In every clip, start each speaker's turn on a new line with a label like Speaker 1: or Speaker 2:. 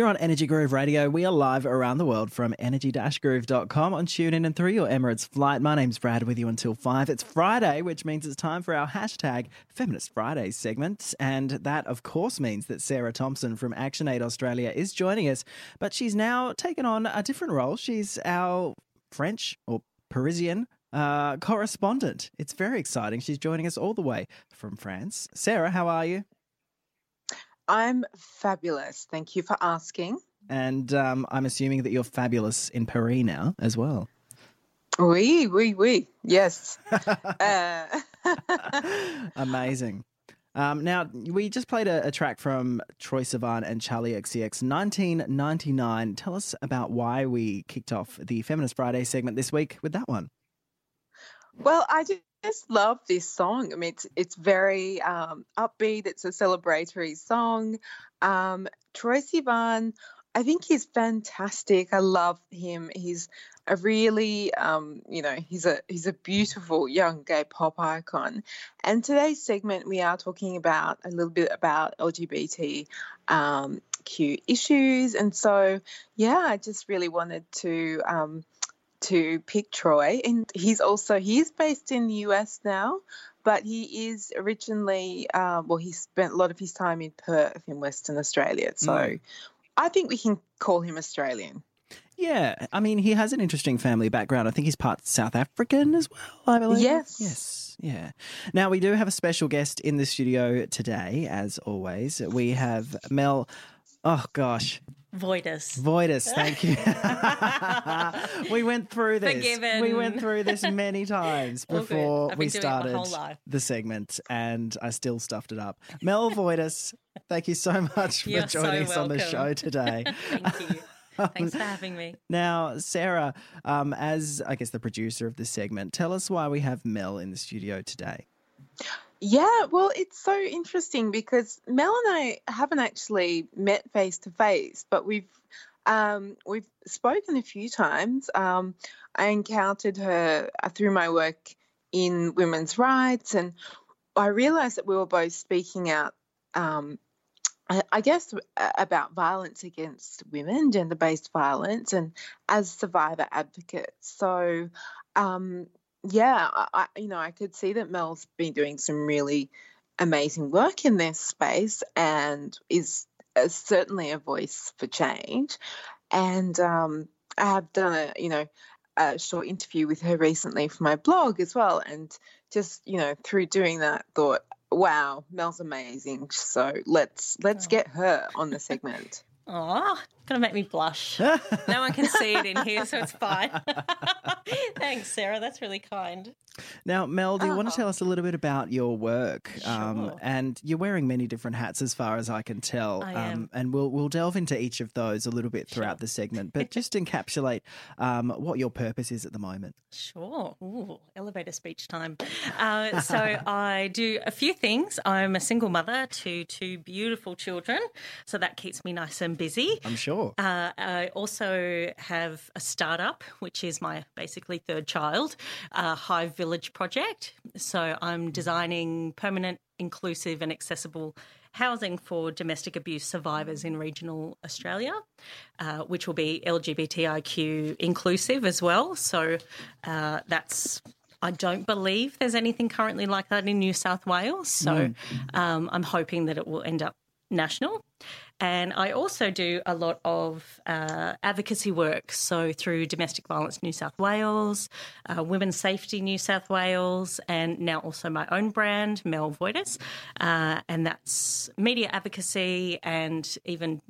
Speaker 1: You're on Energy Groove Radio. We are live around the world from energy-groove.com on TuneIn and through your Emirates flight. My name's Brad with you until 5. It's Friday, which means it's time for our hashtag Feminist Fridays segment. And that, of course, means that Sarah Thompson from ActionAid Australia is joining us. But she's now taken on a different role. She's our French or Parisian uh, correspondent. It's very exciting. She's joining us all the way from France. Sarah, how are you?
Speaker 2: I'm fabulous. Thank you for asking.
Speaker 1: And um, I'm assuming that you're fabulous in Paris now as well.
Speaker 2: Oui, oui, oui. Yes. uh...
Speaker 1: Amazing. Um, now, we just played a, a, track from Troye Sivan and Charli XCX, 1999. Tell us about why we kicked off the Feminist Friday segment this week with that one.
Speaker 2: Well, I just love this song. I mean, it's it's very um, upbeat. It's a celebratory song. Um, Troye Sivan, I think he's fantastic. I love him. He's a really, um, you know, he's a he's a beautiful young gay pop icon. And today's segment, we are talking about a little bit about LGBT. Um, issues and so yeah I just really wanted to um, to pick Troye. and he's also he's based in the US now, but he is originally uh, well, he spent a lot of his time in Perth in Western Australia, so mm. I think we can call him Australian.
Speaker 1: Yeah, I mean, he has an interesting family background. I think he's part South African as well. I believe.
Speaker 2: Yes.
Speaker 1: Yes. Yeah. Now we do have a special guest in the studio today, as always. We have Mel. Oh gosh,
Speaker 3: Voidus.
Speaker 1: Voidus, thank you. we went through this.
Speaker 3: Forgiven.
Speaker 1: We went through this many times before we started the segment, and I still stuffed it up. Mel Voidus, thank you so much for
Speaker 3: You're
Speaker 1: joining
Speaker 3: so
Speaker 1: us on the show today.
Speaker 3: thank you. Thanks for having me.
Speaker 1: Now, Sarah, um, as I guess the producer of this segment, tell us why we have Mel in the studio today.
Speaker 2: Yeah, well, it's so interesting because Mel and I haven't actually met face to face, but we've um, we've spoken a few times. Um, I encountered her uh, through my work in women's rights, and I realised that we were both speaking out. Um, I guess about violence against women, gender based violence, and as survivor advocates. So, um, yeah, I, you know, I could see that Mel's been doing some really amazing work in this space and is uh, certainly a voice for change. And um, I have done a, you know, a short interview with her recently for my blog as well. And just, you know, through doing that, thought, wow, Mel's amazing. So let's let's oh. get her on the segment.
Speaker 3: Oh, gonna make me blush. no one can see it in here, so it's fine. Thanks, Sarah. That's really kind.
Speaker 1: Now, Mel, do you oh. want to tell us a little bit about your work? Um, sure. Um, and you're wearing many different hats, as far as I can tell.
Speaker 3: I am.
Speaker 1: Um, and we'll we'll delve into each of those a little bit throughout sure. the segment, but just encapsulate um, what your purpose is at the moment.
Speaker 3: Sure. Ooh, elevator speech time. Uh, so I do a few things. I'm a single mother to two beautiful children, so that keeps me nice and busy.
Speaker 1: I'm sure.
Speaker 3: Uh, I also have a startup, which is my basically third child, uh, Hive Village project. So I'm designing permanent, inclusive, and accessible housing for domestic abuse survivors in regional Australia, uh, which will be LGBTIQ inclusive as well. So uh, that's I don't believe there's anything currently like that in New South Wales. So mm. um, I'm hoping that it will end up national. And I also do a lot of uh, advocacy work. So, through Domestic Violence New South Wales, uh, Women's Safety New South Wales, and now also my own brand, Mel Voidus. Uh, and that's media advocacy and even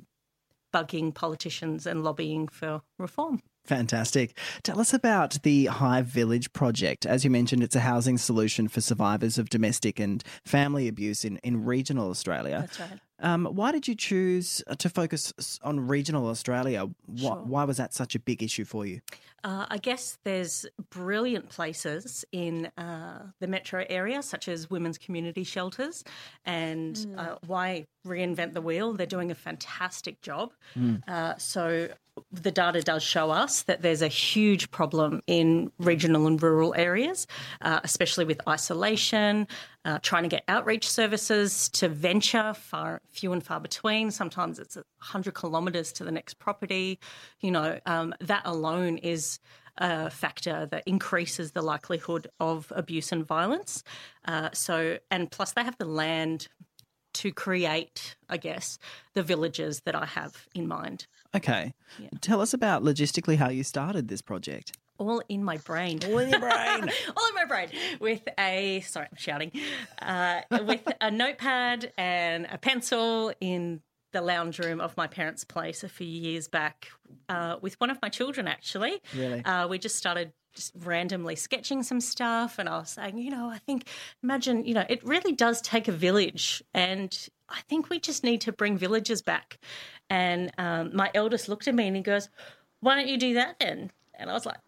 Speaker 3: bugging politicians and lobbying for reform.
Speaker 1: Fantastic. Tell us about the Hive Village project. As you mentioned, it's a housing solution for survivors of domestic and family abuse in, in regional Australia.
Speaker 3: That's right.
Speaker 1: Um, why did you choose to focus on regional Australia? Why,
Speaker 3: sure.
Speaker 1: why was that such a big issue for you?
Speaker 3: Uh, I guess there's brilliant places in uh, the metro area, such as women's community shelters. And mm. uh, why reinvent the wheel. They're doing a fantastic job. Mm. Uh, so the data does show us that there's a huge problem in regional and rural areas, uh, especially with isolation, uh, trying to get outreach services to venture far few and far between. Sometimes it's 100 kilometres to the next property. You know, um, that alone is a factor that increases the likelihood of abuse and violence. Uh, so, and plus they have the land to create, I guess, the villages that I have in mind.
Speaker 1: Okay. Yeah. Tell us about logistically how you started this project.
Speaker 3: All in my brain.
Speaker 1: All in your brain.
Speaker 3: All in my brain. With a, sorry, I'm shouting, uh, with a notepad and a pencil in the lounge room of my parents' place a few years back uh, with one of my children, actually.
Speaker 1: Really?
Speaker 3: Uh, we just started just randomly sketching some stuff. And I was saying, you know, I think, imagine, you know, it really does take a village. And I think we just need to bring villages back. And um, my eldest looked at me and he goes, why don't you do that then? And I was like,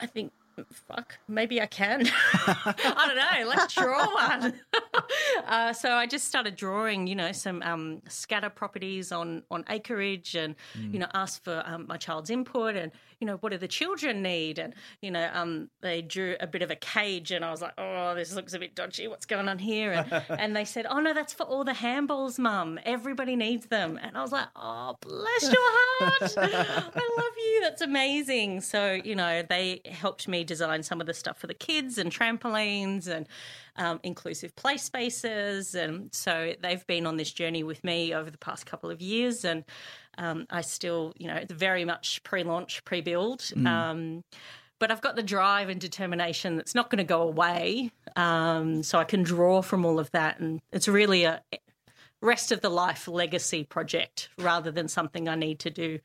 Speaker 3: I think fuck, maybe I can. I don't know. Let's draw one. uh, so I just started drawing, you know, some um, scatter properties on on acreage, and mm. you know, asked for um, my child's input, and you know, what do the children need, and you know, um, they drew a bit of a cage, and I was like, oh, this looks a bit dodgy. What's going on here? And, and they said, oh no, that's for all the handballs, mum. Everybody needs them, and I was like, oh, bless your heart. I love you. That's amazing. So you know, they helped me design some of the stuff for the kids and trampolines and um, inclusive play spaces. And so they've been on this journey with me over the past couple of years. And um, I still, you know, it's very much pre launch, pre build. Mm. Um, but I've got the drive and determination that's not going to go away. Um, so I can draw from all of that. And it's really a rest of the life legacy project rather than something I need to do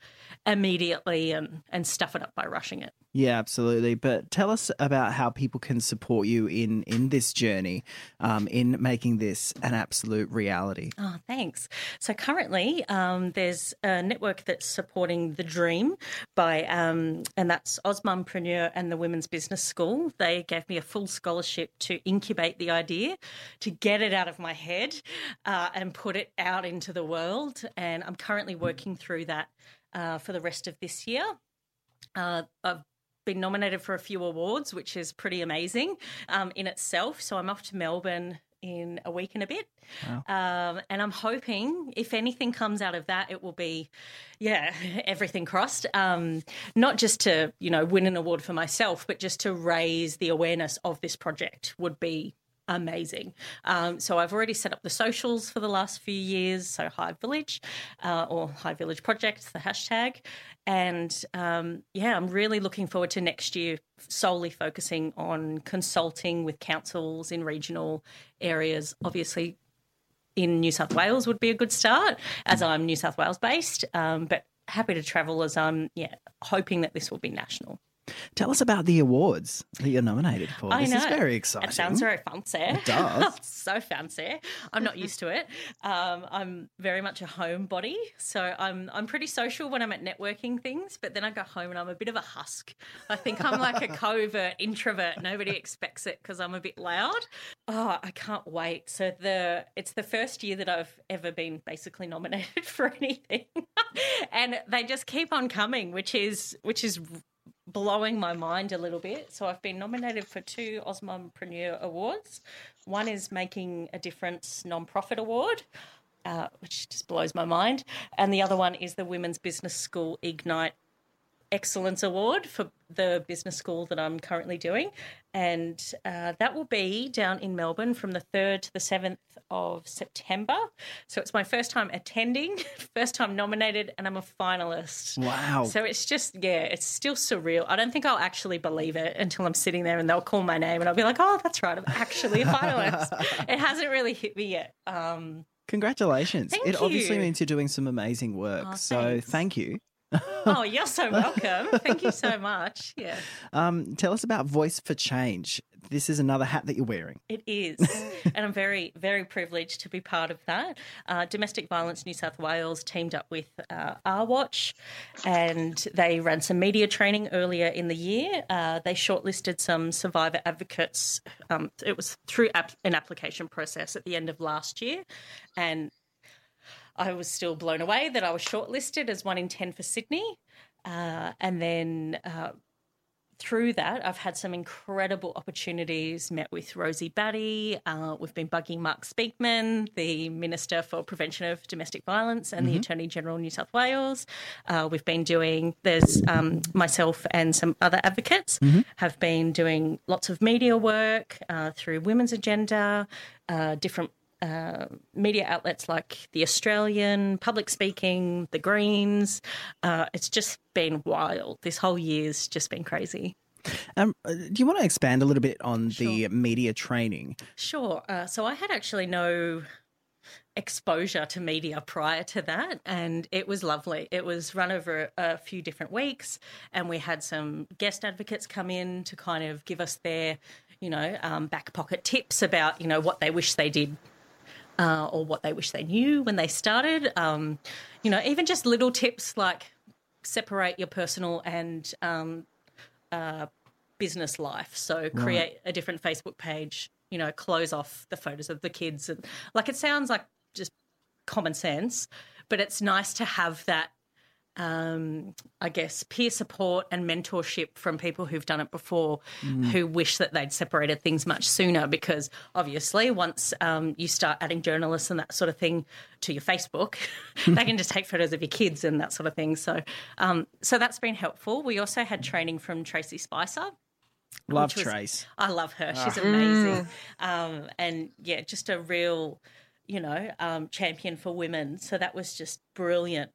Speaker 3: immediately and, and stuff it up by rushing it.
Speaker 1: Yeah, absolutely. But tell us about how people can support you in in this journey, um, in making this an absolute reality.
Speaker 3: Oh, thanks. So currently, um, there's a network that's supporting the dream by, um, and that's AusMumpreneur and the Women's Business School. They gave me a full scholarship to incubate the idea, to get it out of my head, uh, and put it out into the world. And I'm currently working through that uh, for the rest of this year. Uh, I've been nominated for a few awards, which is pretty amazing um, in itself. So I'm off to Melbourne in a week and a bit. Wow. Um, and I'm hoping if anything comes out of that, it will be, yeah, everything crossed. Um, not just to, you know, win an award for myself, but just to raise the awareness of this project would be amazing. Um, so I've already set up the socials for the last few years. So Hive Village uh, or Hive Village Project, the hashtag. And um, yeah, I'm really looking forward to next year solely focusing on consulting with councils in regional areas. Obviously, in New South Wales would be a good start as I'm New South Wales based, um, but happy to travel as I'm yeah hoping that this will be national.
Speaker 1: Tell us about the awards that you're nominated for.
Speaker 3: I
Speaker 1: this
Speaker 3: know.
Speaker 1: is very exciting.
Speaker 3: It sounds very fancy.
Speaker 1: It does.
Speaker 3: so fancy. I'm not used to it. Um, I'm very much a homebody, so I'm I'm pretty social when I'm at networking things, but then I go home and I'm a bit of a husk. I think I'm like a covert introvert. Nobody expects it because I'm a bit loud. Oh, I can't wait. So the it's the first year that I've ever been basically nominated for anything, and they just keep on coming, which is which is blowing my mind a little bit. So I've been nominated for two AusMumpreneur Awards. One is Making a Difference Nonprofit Award. Uh, which just blows my mind. And the other one is the Women's Business School Ignite Excellence Award for the business school that I'm currently doing. And uh, that will be down in Melbourne from the 3rd to the 7th of September. So it's my first time attending, first time nominated, and I'm a finalist.
Speaker 1: Wow.
Speaker 3: So it's just, yeah, it's still surreal. I don't think I'll actually believe it until I'm sitting there and they'll call my name and I'll be like, oh, that's right, I'm actually a finalist. it hasn't really hit me yet. Um,
Speaker 1: Congratulations.
Speaker 3: Thank
Speaker 1: it
Speaker 3: you.
Speaker 1: obviously means you're doing some amazing work.
Speaker 3: Oh,
Speaker 1: so thank you.
Speaker 3: Oh, you're so welcome. Thank you so much. Yeah.
Speaker 1: Um, tell us about Voice for Change. This is another hat that you're wearing.
Speaker 3: It is. and I'm very, very privileged to be part of that. Uh, Domestic Violence New South Wales teamed up with uh, Our Watch and they ran some media training earlier in the year. Uh, they shortlisted some survivor advocates. Um, it was through ap- an application process at the end of last year. And I was still blown away that I was shortlisted as one in 10 for Sydney. Uh, and then uh, through that, I've had some incredible opportunities. Met with Rosie Batty. Uh, we've been bugging Mark Speakman, the Minister for Prevention of Domestic Violence and mm-hmm. the Attorney General of New South Wales. Uh, we've been doing, there's um, myself and some other advocates mm-hmm. have been doing lots of media work uh, through Women's Agenda, uh, different uh, media outlets like The Australian, Public Speaking, The Greens. Uh, it's just been wild. This whole year's just been crazy.
Speaker 1: Um, uh, do you want to expand a little bit on sure. the media training?
Speaker 3: Sure. Uh, so I had actually no exposure to media prior to that and it was lovely it was run over a few different weeks and we had some guest advocates come in to kind of give us their you know um, back pocket tips about you know what they wish they did uh, or what they wish they knew when they started. Um, you know, even just little tips like separate your personal and um, uh, business life. So create right. a different Facebook page. You know, close off the photos of the kids, and like it sounds like just common sense, but it's nice to have that um, I guess, peer support and mentorship from people who've done it before mm. who wish that they'd separated things much sooner because obviously once um, you start adding journalists and that sort of thing to your Facebook, they can just take photos of your kids and that sort of thing. So, um, so that's been helpful. We also had training from Tracey Spicer.
Speaker 1: Love was, Trace.
Speaker 3: I love her. She's ah. amazing. Mm. Um, and yeah, just a real you know, um, champion for women. So that was just brilliant.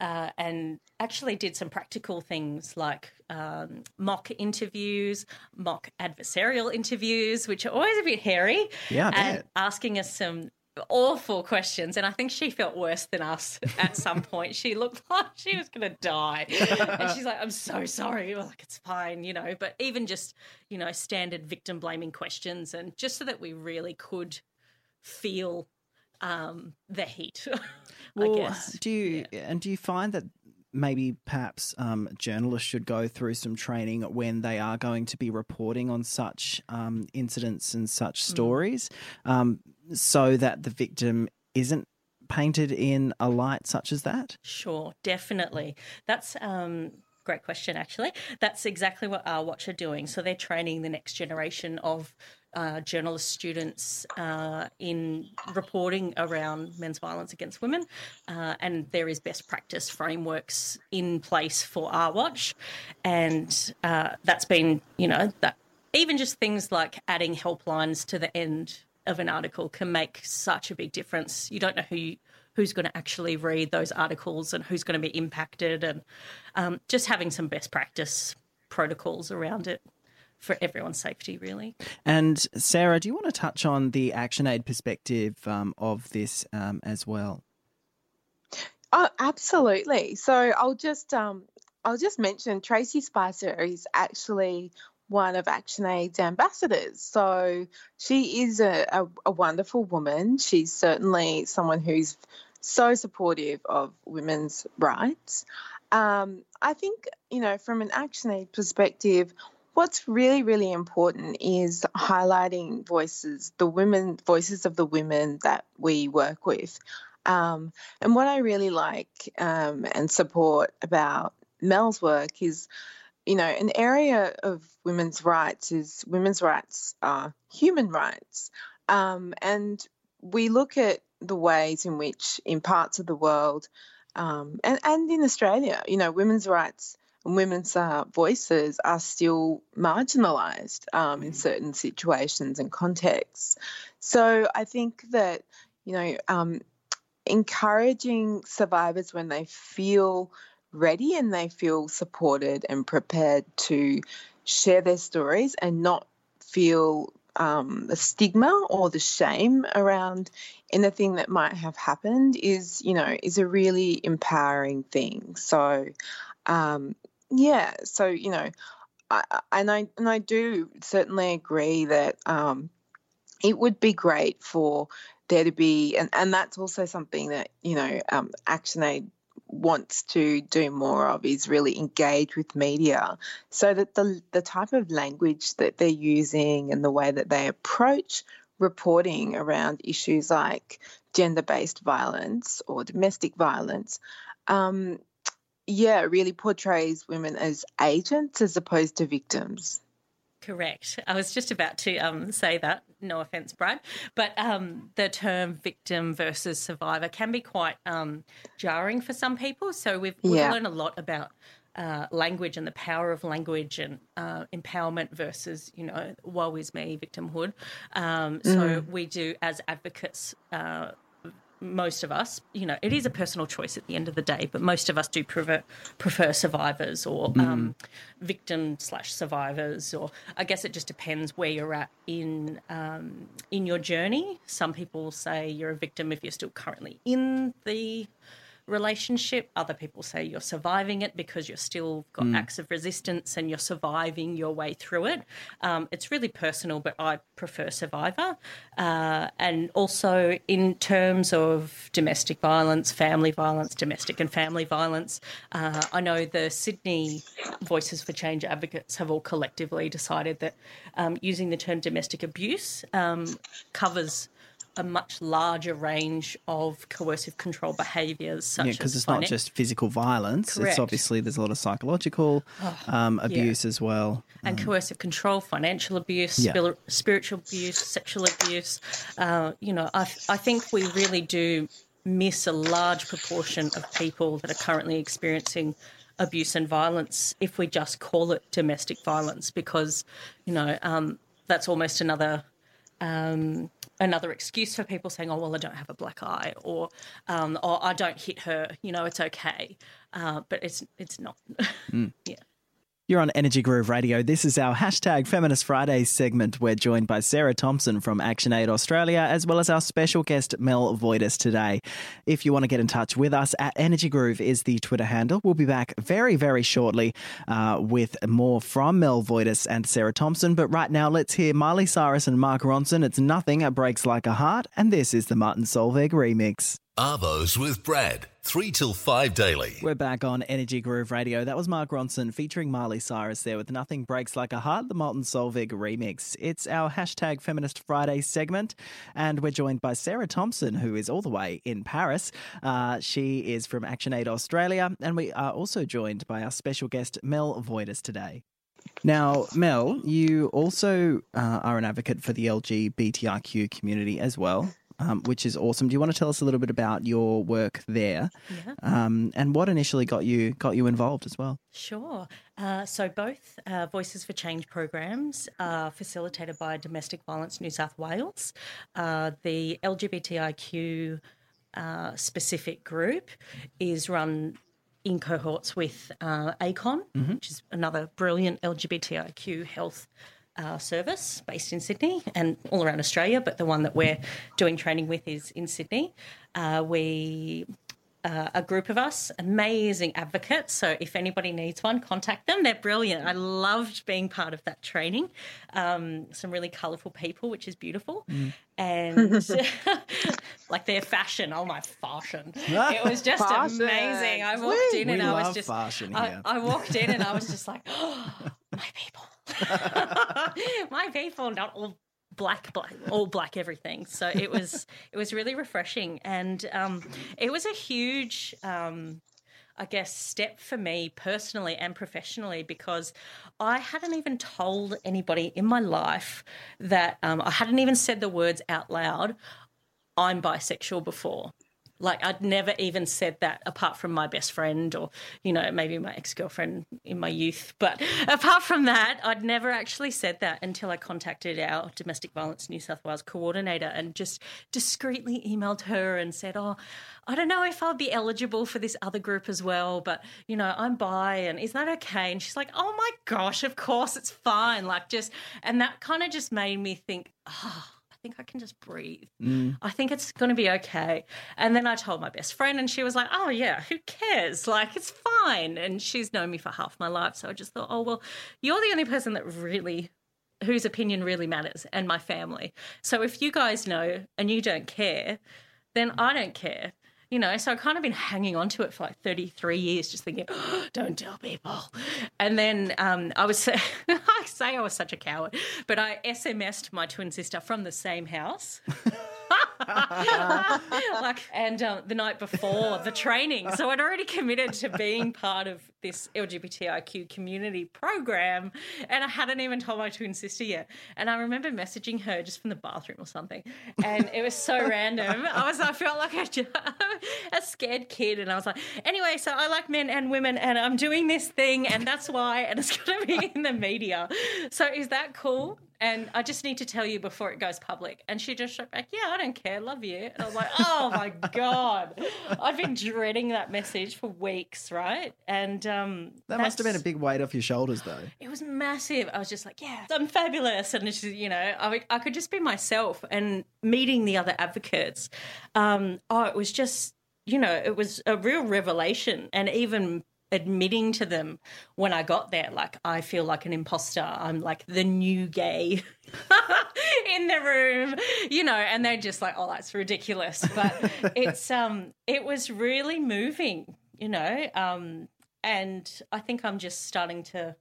Speaker 3: Uh, and actually did some practical things like um, mock interviews, mock adversarial interviews, which are always a bit hairy.
Speaker 1: Yeah,
Speaker 3: and asking us some awful questions and i think she felt worse than us at some point she looked like she was going to die and she's like i'm so sorry We're like it's fine you know but even just you know standard victim blaming questions and just so that we really could feel um, the heat. well, I guess.
Speaker 1: Do you yeah. and do you find that maybe perhaps um, journalists should go through some training when they are going to be reporting on such um, incidents and such mm. stories, mm. um, so that the victim isn't painted in a light such as that?
Speaker 3: Sure, definitely. That's um, great question, actually. That's exactly what our watch are doing. So they're training the next generation of uh, journalist students uh, in reporting around men's violence against women, uh, and there is best practice frameworks in place for our watch, and uh, that's been you know that even just things like adding helplines to the end of an article can make such a big difference. You don't know who you, who's going to actually read those articles and who's going to be impacted, and um, just having some best practice protocols around it for everyone's safety, really.
Speaker 1: And Sarah, do you want to touch on the ActionAid perspective um, of this um, as well?
Speaker 2: Oh, absolutely. So I'll just um, I'll just mention Tracey Spicer is actually one of ActionAid's ambassadors. So she is a, a, a wonderful woman. She's certainly someone who's so supportive of women's rights. Um, I think, you know, from an ActionAid perspective, what's really, really important is highlighting voices, the women, voices of the women that we work with. Um, and what I really like um, and support about Mel's work is, you know, an area of women's rights is women's rights are human rights. Um, and we look at the ways in which, in parts of the world, um, and, and in Australia, you know, women's rights and women's uh, voices are still marginalised um, in mm. certain situations and contexts. So I think that, you know, um, encouraging survivors when they feel ready and they feel supported and prepared to share their stories and not feel um, the stigma or the shame around anything that might have happened is, you know, is a really empowering thing. So, um, yeah, so you know, I, and I and I do certainly agree that um, it would be great for there to be, and, and that's also something that you know um, ActionAid wants to do more of is really engage with media so that the the type of language that they're using and the way that they approach reporting around issues like gender based violence or domestic violence, um, yeah, really portrays women as agents as opposed to victims.
Speaker 3: Correct. I was just about to um, say that. No offense, Brad, but um, the term victim versus survivor can be quite um, jarring for some people. So we've, we've yeah. learned a lot about uh, language and the power of language and uh, empowerment versus, you know, woe is me, victimhood. Um, so mm. we do, as advocates, uh, most of us, you know, it is a personal choice at the end of the day, but most of us do prefer, prefer survivors or mm. um, victim slash survivors, or I guess it just depends where you're at in um, in your journey. Some people say you're a victim if you're still currently in the relationship. Other people say you're surviving it because you're still got mm. acts of resistance and you're surviving your way through it. Um, it's really personal, but I prefer survivor. Uh, and also in terms of domestic violence, family violence, domestic and family violence, uh, I know the Sydney Voices for Change advocates have all collectively decided that um, using the term domestic abuse um, covers a much larger range of coercive control behaviours, such
Speaker 1: yeah, because it's not just physical violence. Correct. It's obviously there's a lot of psychological oh, um, abuse yeah. as well,
Speaker 3: and um, coercive control, financial abuse, yeah. spiritual abuse, sexual abuse. Uh, you know, I, I think we really do miss a large proportion of people that are currently experiencing abuse and violence if we just call it domestic violence because you know um, that's almost another um, another excuse for people saying, "Oh, well, I don't have a black eye," or um, "or I don't hit her." You know, it's okay, uh, but it's it's not. Mm. yeah.
Speaker 1: You're on Energy Groove Radio. This is our hashtag Feminist Fridays segment. We're joined by Sarah Thompson from ActionAid Australia, as well as our special guest, Mel Voitis, today. If you want to get in touch with us, at Energy Groove is the Twitter handle. We'll be back very, very shortly uh, with more from Mel Voitis and Sarah Thompson. But right now, let's hear Miley Cyrus and Mark Ronson. It's Nothing Breaks Like a Heart, and this is the Martin Solveig remix.
Speaker 4: Arvos with Brad, 3 till 5 daily.
Speaker 1: We're back on Energy Groove Radio. That was Mark Ronson featuring Miley Cyrus there with Nothing Breaks Like a Heart, the Martin Solveig remix. It's our hashtag Feminist Friday segment, and we're joined by Sarah Thompson, who is all the way in Paris. Uh, she is from ActionAid Australia, and we are also joined by our special guest, Mel Voitis, today. Now, Mel, you also uh, are an advocate for the LGBTIQ community as well um, which is awesome. Do you want to tell us a little bit about your work there, yeah. um, and what initially got you got you involved as well?
Speaker 3: Sure. Uh, so both uh, Voices for Change programs are facilitated by Domestic Violence New South Wales. Uh, the LGBTIQ uh, specific group is run in cohorts with uh, ACON, mm-hmm. which is another brilliant LGBTIQ health uh, service based in Sydney and all around Australia, but the one that we're doing training with is in Sydney. Uh, we uh, a group of us, amazing advocates. So if anybody needs one, contact them. They're brilliant. I loved being part of that training. Um, some really colourful people, which is beautiful. Mm. And like their fashion, oh my fashion! It was just fashion. amazing. I walked in and I was just, I, I walked in and I was just like, oh, my people. my people, not all black, black, all black everything. So it was it was really refreshing, and um, it was a huge. Um, I guess, step for me personally and professionally because I hadn't even told anybody in my life that um, I hadn't even said the words out loud, I'm bisexual before. Like I'd never even said that apart from my best friend or, you know, maybe my ex girlfriend in my youth. But apart from that, I'd never actually said that until I contacted our domestic violence New South Wales coordinator and just discreetly emailed her and said, Oh, I don't know if I'll be eligible for this other group as well, but, you know, I'm bi and is that okay? And she's like, Oh my gosh, of course, it's fine. Like just, and that kind of just made me think, Oh, think I can just breathe. Mm. I think it's going to be okay. And then I told my best friend, and she was like, oh, yeah, who cares? Like, it's fine. And she's known me for half my life. So I just thought, oh, well, you're the only person that really whose opinion really matters and my family. So if you guys know and you don't care, then I don't care. You know, so I've kind of been hanging on to it for like 33 years, just thinking, oh, don't tell people. And then um, I was, I say I was such a coward, but I SMS'd my twin sister from the same house. like, and uh, the night before the training. So I'd already committed to being part of this LGBTIQ community program, and I hadn't even told my twin sister yet. And I remember messaging her just from the bathroom or something, and it was so random. I was, I felt like a, a scared kid, and I was like, anyway, so I like men and women, and I'm doing this thing, and that's why, and it's to be in the media. So is that cool? And I just need to tell you before it goes public. And she just shot back, yeah, I don't care, love you. And I was like, oh my God. I've been dreading that message for weeks, right? And um,
Speaker 1: that must have been a big weight off your shoulders, though.
Speaker 3: It was massive. I was just like, yeah, I'm fabulous. And, just, you know, I, I could just be myself and meeting the other advocates. Um, oh, it was just, you know, it was a real revelation. And even admitting to them when I got there, like I feel like an imposter. I'm like the new gay in the room, you know, and they're just like, oh, that's ridiculous. But it's um it was really moving, you know. Um and I think I'm just starting to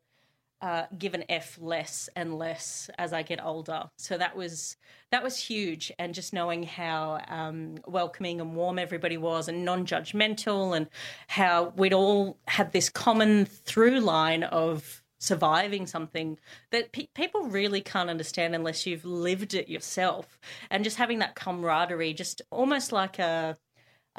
Speaker 3: uh, give an F less and less as I get older. So that was that was huge, and just knowing how um, welcoming and warm everybody was, and non-judgmental, and how we'd all had this common through line of surviving something that pe- people really can't understand unless you've lived it yourself, and just having that camaraderie, just almost like a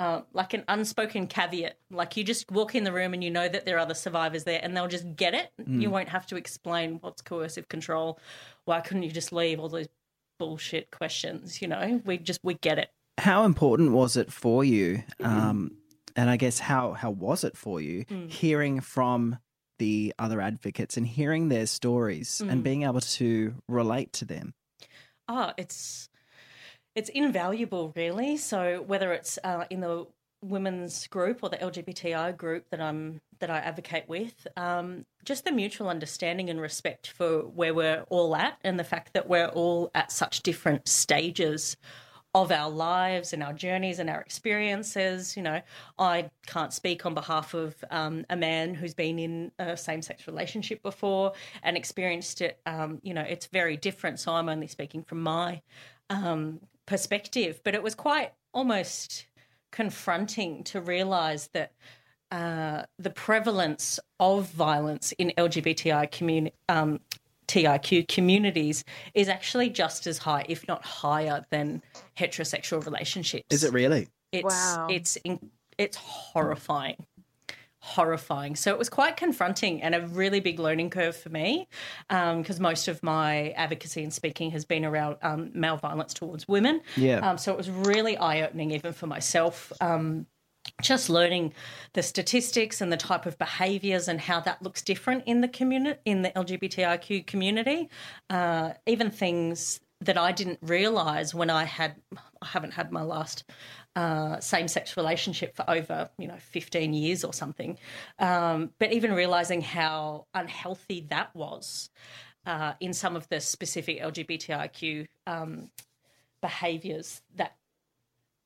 Speaker 3: uh, like an unspoken caveat. Like you just walk in the room and you know that there are other survivors there and they'll just get it. Mm. You won't have to explain what's coercive control. Why couldn't you just leave all those bullshit questions? You know, we just, we get it.
Speaker 1: How important was it for you? Um, and I guess how, how was it for you mm. hearing from the other advocates and hearing their stories mm. and being able to relate to them?
Speaker 3: Oh, it's it's invaluable, really. So whether it's uh, in the women's group or the LGBTI group that I'm that I advocate with, um, just the mutual understanding and respect for where we're all at, and the fact that we're all at such different stages of our lives and our journeys and our experiences. You know, I can't speak on behalf of um, a man who's been in a same sex relationship before and experienced it. Um, you know, it's very different. So I'm only speaking from my um, perspective, but it was quite almost confronting to realize that uh, the prevalence of violence in LGBTI community. Um, TIQ communities is actually just as high, if not higher, than heterosexual relationships.
Speaker 1: Is it really?
Speaker 3: It's wow. it's it's horrifying horrifying. So it was quite confronting and a really big learning curve for me because um, most of my advocacy and speaking has been around um, male violence towards women.
Speaker 1: Yeah.
Speaker 3: Um, so it was really eye opening, even for myself. Um, just learning the statistics and the type of behaviours and how that looks different in the community, in the LGBTIQ community, uh, even things that I didn't realise when I had I haven't had my last uh, same-sex relationship for over you know 15 years or something. Um, but even realizing how unhealthy that was uh, in some of the specific lgbtiq um, behaviors that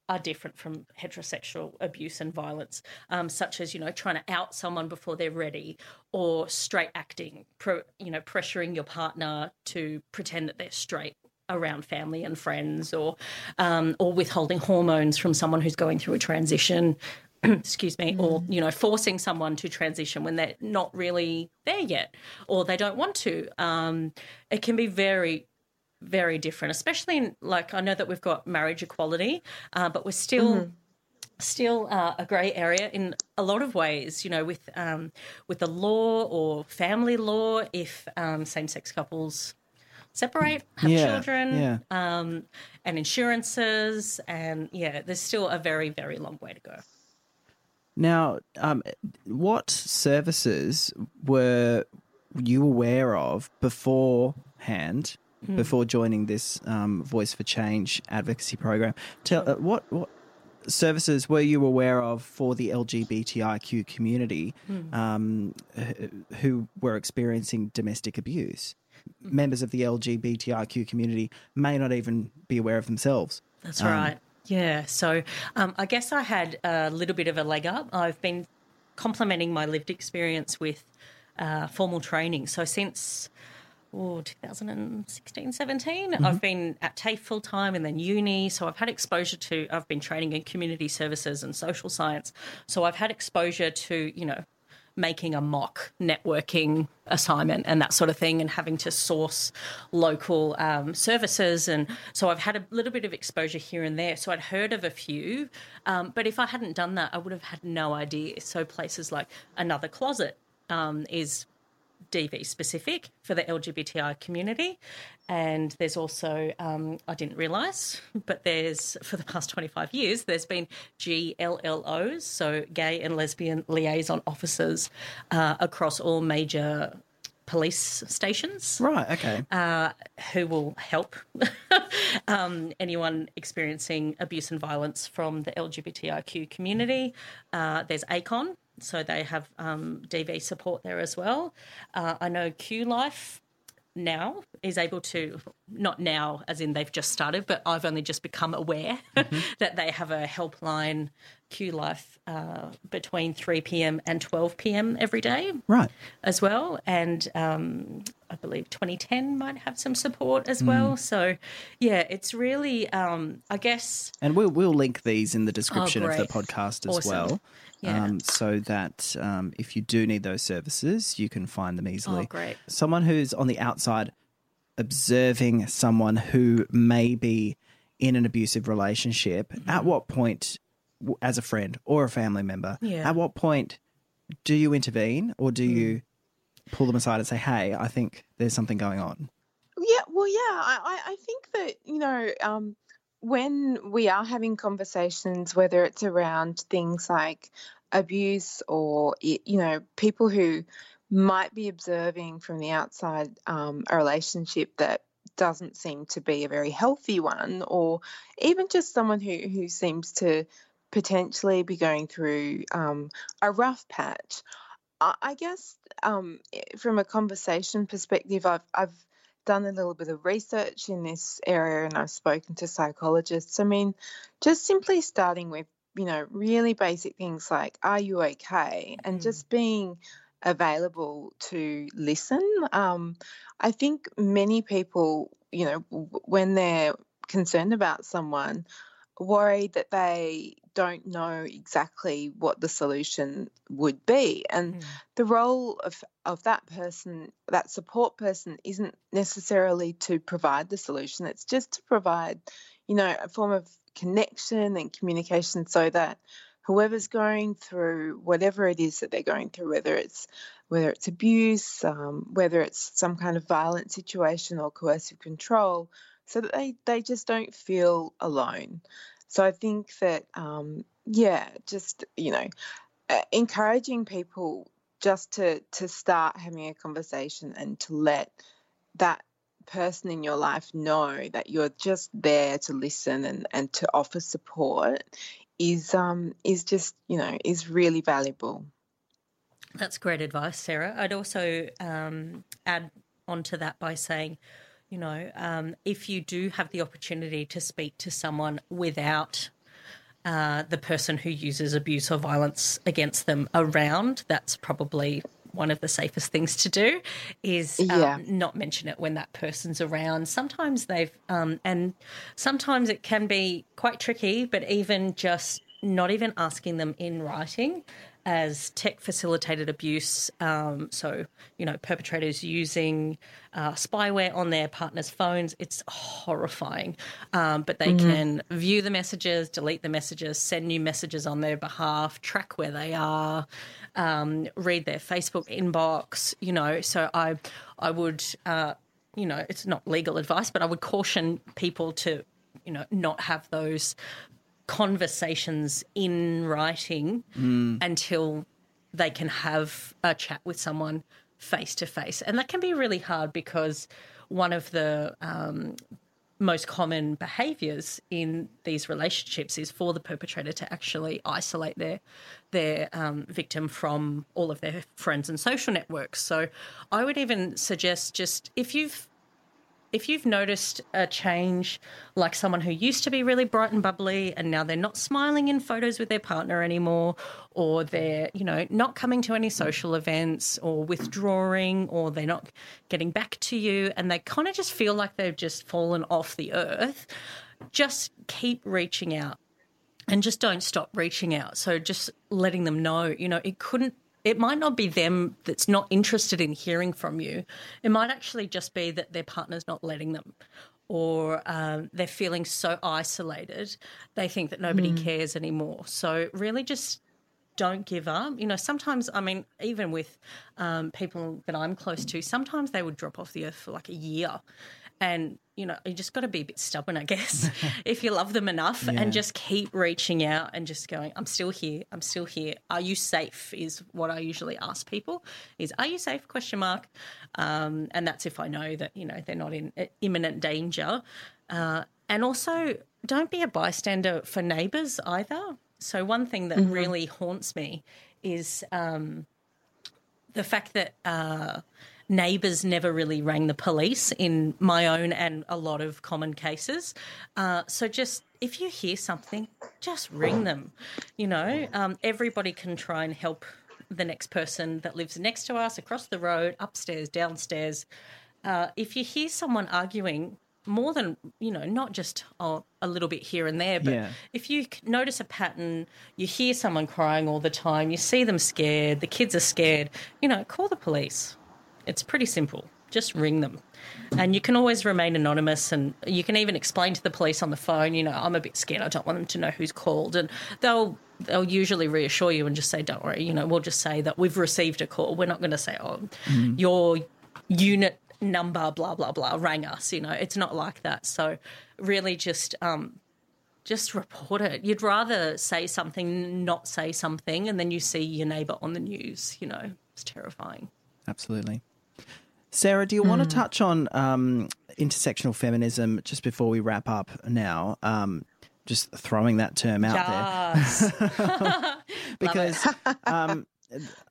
Speaker 3: are different from heterosexual abuse and violence, um, such as you know trying to out someone before they're ready, or straight acting, pro, you know pressuring your partner to pretend that they're straight around family and friends or um, or withholding hormones from someone who's going through a transition excuse me mm. or you know forcing someone to transition when they're not really there yet or they don't want to um, it can be very very different especially in like i know that we've got marriage equality uh, but we're still mm-hmm still uh, a grey area in a lot of ways. You know, with um, with the law or family law, if um, same sex couples separate, have yeah, children, yeah. Um, and insurances. And yeah, there's still a very, very long way to go.
Speaker 1: Now, um, what services were you aware of beforehand, mm. before joining this um, Voice for Change advocacy program? Tell uh, what what services were you aware of for the LGBTIQ community mm. um, who were experiencing domestic abuse? Members of the LGBTIQ community may not even be aware of themselves.
Speaker 3: That's um, right. Yeah, so um, I guess I had a little bit of a leg up. I've been complementing my lived experience with uh, formal training. So since oh, 2016, 17,
Speaker 1: Mm-hmm.
Speaker 3: I've been at TAFE full time and then uni. So I've had exposure to, I've been training in community services and social science. So I've had exposure to, you know, making a mock networking assignment and that sort of thing and having to source local um, services. And so i've had a little bit of exposure here and there. So i'd heard of a few um, but if i hadn't done that i would have had no idea. So places like another closet um, is DV specific for the LGBTI community. And there's also, um, I didn't realise, but there's, for the past 25 years, there's been GLLOs, so gay and lesbian liaison officers uh, across all major police stations
Speaker 1: Right. Okay.
Speaker 3: uh, who will help um, anyone experiencing abuse and violence from the LGBTIQ community. Uh, there's ACON, so they have um, DV support there as well. Uh, I know Q Life now is able to not now as in they've just started but i've only just become aware that they have a helpline q life uh, between 3 p.m and 12 p.m every day
Speaker 1: right.
Speaker 3: as well. And um, I believe Twenty10 might have some support as well. So, yeah, it's really, um, I guess,
Speaker 1: And we'll we'll link these in the description of the
Speaker 3: Oh,
Speaker 1: podcast as
Speaker 3: Awesome.
Speaker 1: well.
Speaker 3: Yeah.
Speaker 1: Um, so that um, if you do need those services, you can find them easily.
Speaker 3: Oh, great.
Speaker 1: Someone who's on the outside observing someone who may be in an abusive relationship,
Speaker 3: Mm-hmm.
Speaker 1: at what point, as a friend or a family member,
Speaker 3: Yeah.
Speaker 1: at what point do you intervene or do
Speaker 3: Mm.
Speaker 1: you pull them aside and say, hey, I think there's something going on?
Speaker 2: Yeah, well, yeah, I, I think that, you know, um, when we are having conversations, whether it's around things like abuse or, you know, people who might be observing from the outside um, a relationship that doesn't seem to be a very healthy one, or even just someone who, who seems to potentially be going through um, a rough patch. I I guess um, from a conversation perspective, I've, I've done a little bit of research in this area and I've spoken to psychologists. I mean, just simply starting with, you know, really basic things like, are you okay? And
Speaker 3: Mm.
Speaker 2: just being available to listen. Um, I think many people, you know, when they're concerned about someone, worry that they don't know exactly what the solution would be. And
Speaker 3: Mm.
Speaker 2: the role of, of that person, that support person, isn't necessarily to provide the solution. It's just to provide, you know, a form of connection and communication so that whoever's going through whatever it is that they're going through, whether it's whether it's abuse, um, whether it's some kind of violent situation or coercive control, so that they, they just don't feel alone. So I think that, um, yeah, just, you know, uh, encouraging people just to, to start having a conversation and to let that person in your life know that you're just there to listen and, and to offer support is um is just you know is really valuable
Speaker 3: That's great advice, Sarah. I'd also um, add onto that by saying, you know, um, if you do have the opportunity to speak to someone without uh, the person who uses abuse or violence against them around, that's probably one of the safest things to do is um,
Speaker 2: Yeah.
Speaker 3: not mention it when that person's around. Sometimes they've, um, and sometimes it can be quite tricky, but even just not even asking them in writing as tech facilitated abuse. Um, so, you know, perpetrators using uh, spyware on their partner's phones. It's horrifying. Um, but they can view the messages, delete the messages, send new messages on their behalf, track where they are, um, read their Facebook inbox, you know. So I, I would, uh, you know, it's not legal advice, but I would caution people to, you know, not have those conversations in writing until they can have a chat with someone face to face. And that can be really hard because one of the um, most common behaviors in these relationships is for the perpetrator to actually isolate their their um, victim from all of their friends and social networks. So I would even suggest just if you've if you've noticed a change, like someone who used to be really bright and bubbly and now they're not smiling in photos with their partner anymore, or they're, you know, not coming to any social events or withdrawing, or they're not getting back to you, and they kind of just feel like they've just fallen off the earth, just keep reaching out and just don't stop reaching out. So just letting them know, you know, it couldn't it might not be them that's not interested in hearing from you. It might actually just be that their partner's not letting them or um, they're feeling so isolated, they think that nobody mm. cares anymore. So, really, just don't give up. You know, sometimes, I mean, even with um, people that I'm close to, sometimes they would drop off the earth for like a year. And, you know, you just got to be a bit stubborn, I guess, if you love them enough yeah. and just keep reaching out and just going, I'm still here. I'm still here. Are you safe? Is what I usually ask people is, are you safe? Question mark. Um, and that's if I know that, you know, they're not in uh, imminent danger. Uh, and also, don't be a bystander for neighbours either. So, one thing that mm-hmm. really haunts me is um, the fact that uh, neighbours never really rang the police in my own and a lot of common cases. Uh, so just if you hear something, just ring them. You know, um, everybody can try and help the next person that lives next to us, across the road, upstairs, downstairs. Uh, if you hear someone arguing, more than you know not just oh, a little bit here and there but yeah. if you notice a pattern you hear someone crying all the time you see them scared the kids are scared you know call the police it's pretty simple. Just ring them. And you can always remain anonymous and you can even explain to the police on the phone, you know, I'm a bit scared. I don't want them to know who's called. And they'll they'll usually reassure you and just say, Don't worry, you know, we'll just say that we've received a call. We're not gonna say, Oh, mm. your unit number, blah, blah, blah, rang us. You know, it's not like that. So really just um just report it. You'd rather say something, not say something, and then you see your neighbour on the news, you know, it's terrifying.
Speaker 1: Absolutely. Sarah, do you mm. want to touch on um, intersectional feminism just before we wrap up now? Um, just throwing that term out yes. there. because um,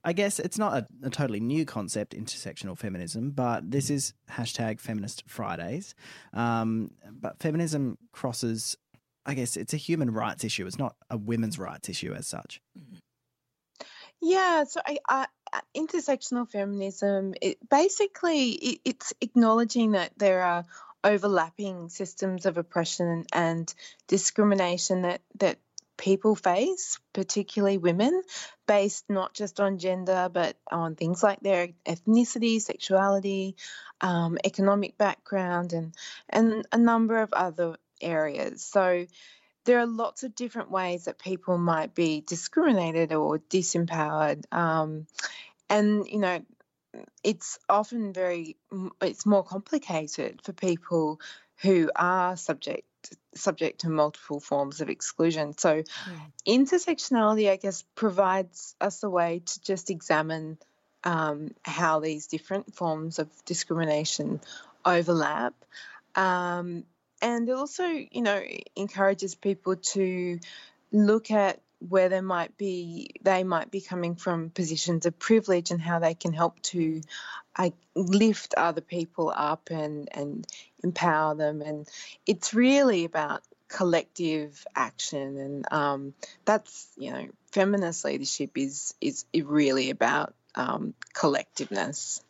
Speaker 1: I guess it's not a, a, totally new concept, intersectional feminism, but this is hashtag feminist Fridays. Um, but feminism crosses, I guess it's a human rights issue. It's not a women's rights issue as such.
Speaker 2: Yeah, so I, I intersectional feminism, it basically it, it's acknowledging that there are overlapping systems of oppression and discrimination that that people face, particularly women, based not just on gender but on things like their ethnicity, sexuality, um, economic background, and and a number of other areas. So there are lots of different ways that people might be discriminated or disempowered. Um, and, you know, it's often very, it's more complicated for people who are subject subject to multiple forms of exclusion. So, intersectionality, I guess, provides us a way to just examine um, how these different forms of discrimination overlap. Um, and it also, you know, encourages people to look at where they might be they might be coming from positions of privilege and how they can help to uh, lift other people up and and empower them and it's really about collective action and um, that's you know feminist leadership is is really about um, collectiveness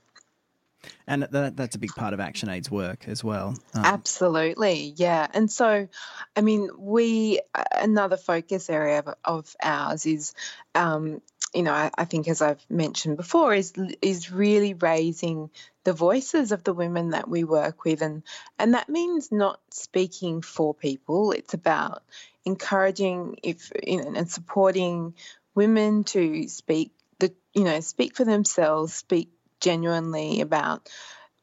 Speaker 1: and that, that's a big part of ActionAid's work as well.
Speaker 2: Um, Absolutely, yeah. And so, I mean, we another focus area of, of ours is, um, you know, I, I, think as I've mentioned before, is is really raising the voices of the women that we work with, and and that means not speaking for people. It's about encouraging if you know, and supporting women to speak the you know speak for themselves, speak genuinely about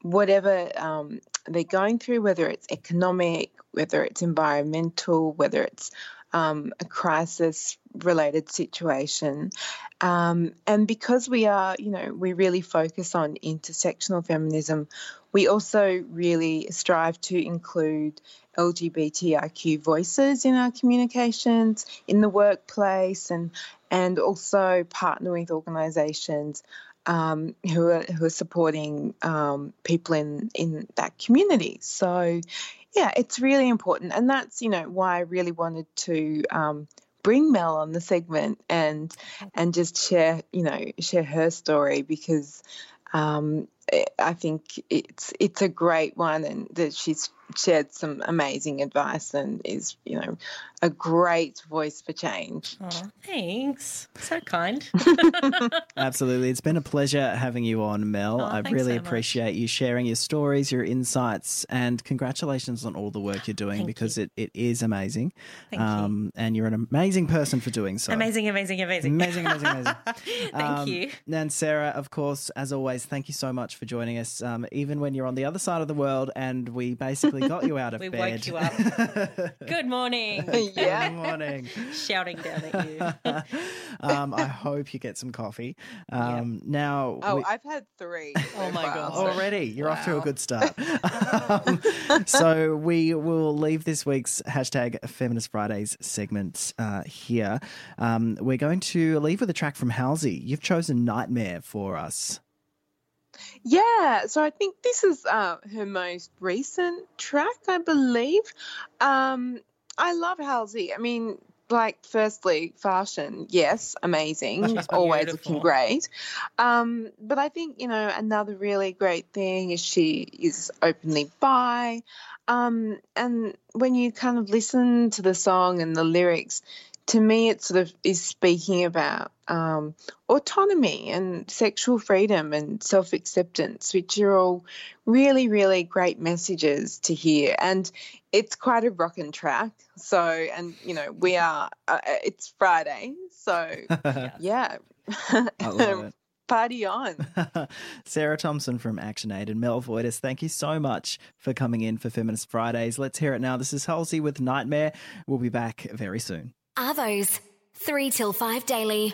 Speaker 2: whatever um, they're going through, whether it's economic, whether it's environmental, whether it's um, a crisis related situation. Um, and because we are, you know, we really focus on intersectional feminism, we also really strive to include LGBTIQ voices in our communications, in the workplace, and and also partner with organisations um, who are who are supporting um, people in in that community. So, yeah, it's really important, and that's you know why I really wanted to um, bring Mel on the segment and and just share you know share her story because um, I think it's it's a great one, and that she's shared some amazing advice and is you know a great voice for change.
Speaker 3: Oh, thanks, so kind.
Speaker 1: Absolutely, it's been a pleasure having you on, Mel.
Speaker 3: Oh,
Speaker 1: I really
Speaker 3: so
Speaker 1: appreciate you sharing your stories, your insights, and congratulations on all the work you're doing
Speaker 3: Thank
Speaker 1: because it, it is amazing.
Speaker 3: Thank you.
Speaker 1: um, And you're an amazing person for doing so.
Speaker 3: amazing, amazing, amazing,
Speaker 1: Amazing, amazing, amazing.
Speaker 3: Thank
Speaker 1: Um,
Speaker 3: you.
Speaker 1: And Sarah, of course, as always, thank you so much for joining us. Um, even when you're on the other side of the world, and we basically got you out of
Speaker 3: We
Speaker 1: bed.
Speaker 3: woke you up. Good morning.
Speaker 2: Yeah.
Speaker 1: Good morning.
Speaker 3: Shouting down at you.
Speaker 1: um, I hope you get some coffee. Um, Now,
Speaker 2: Oh,
Speaker 1: we-
Speaker 2: I've had three.
Speaker 3: Oh my
Speaker 2: far,
Speaker 3: God.
Speaker 1: Already, you're off to a good start. um, so we will leave this week's hashtag Feminist Fridays segment uh, here. Um, we're going to leave with a track from Halsey. You've chosen Nightmare for us.
Speaker 2: Yeah, so I think this is uh, her most recent track, I believe. Um, I love Halsey. I mean, like, firstly, fashion, yes, amazing,
Speaker 3: She's
Speaker 2: always
Speaker 3: beautiful.
Speaker 2: looking great. Um, but I think, you know, another really great thing is she is openly bi. Um, and when you kind of listen to the song and the lyrics, to me, it sort of is speaking about um, autonomy and sexual freedom and self acceptance, which are all really, really great messages to hear. And it's quite a rockin' track. So, and you know, we are, uh, it's Friday. So, yeah. Party on.
Speaker 1: Sarah Thompson from ActionAid and Mel Voidis, thank you so much for coming in for Feminist Fridays. Let's hear it now. This is Halsey with Nightmare. We'll be back very soon.
Speaker 5: Arvos, 3 till 5 daily.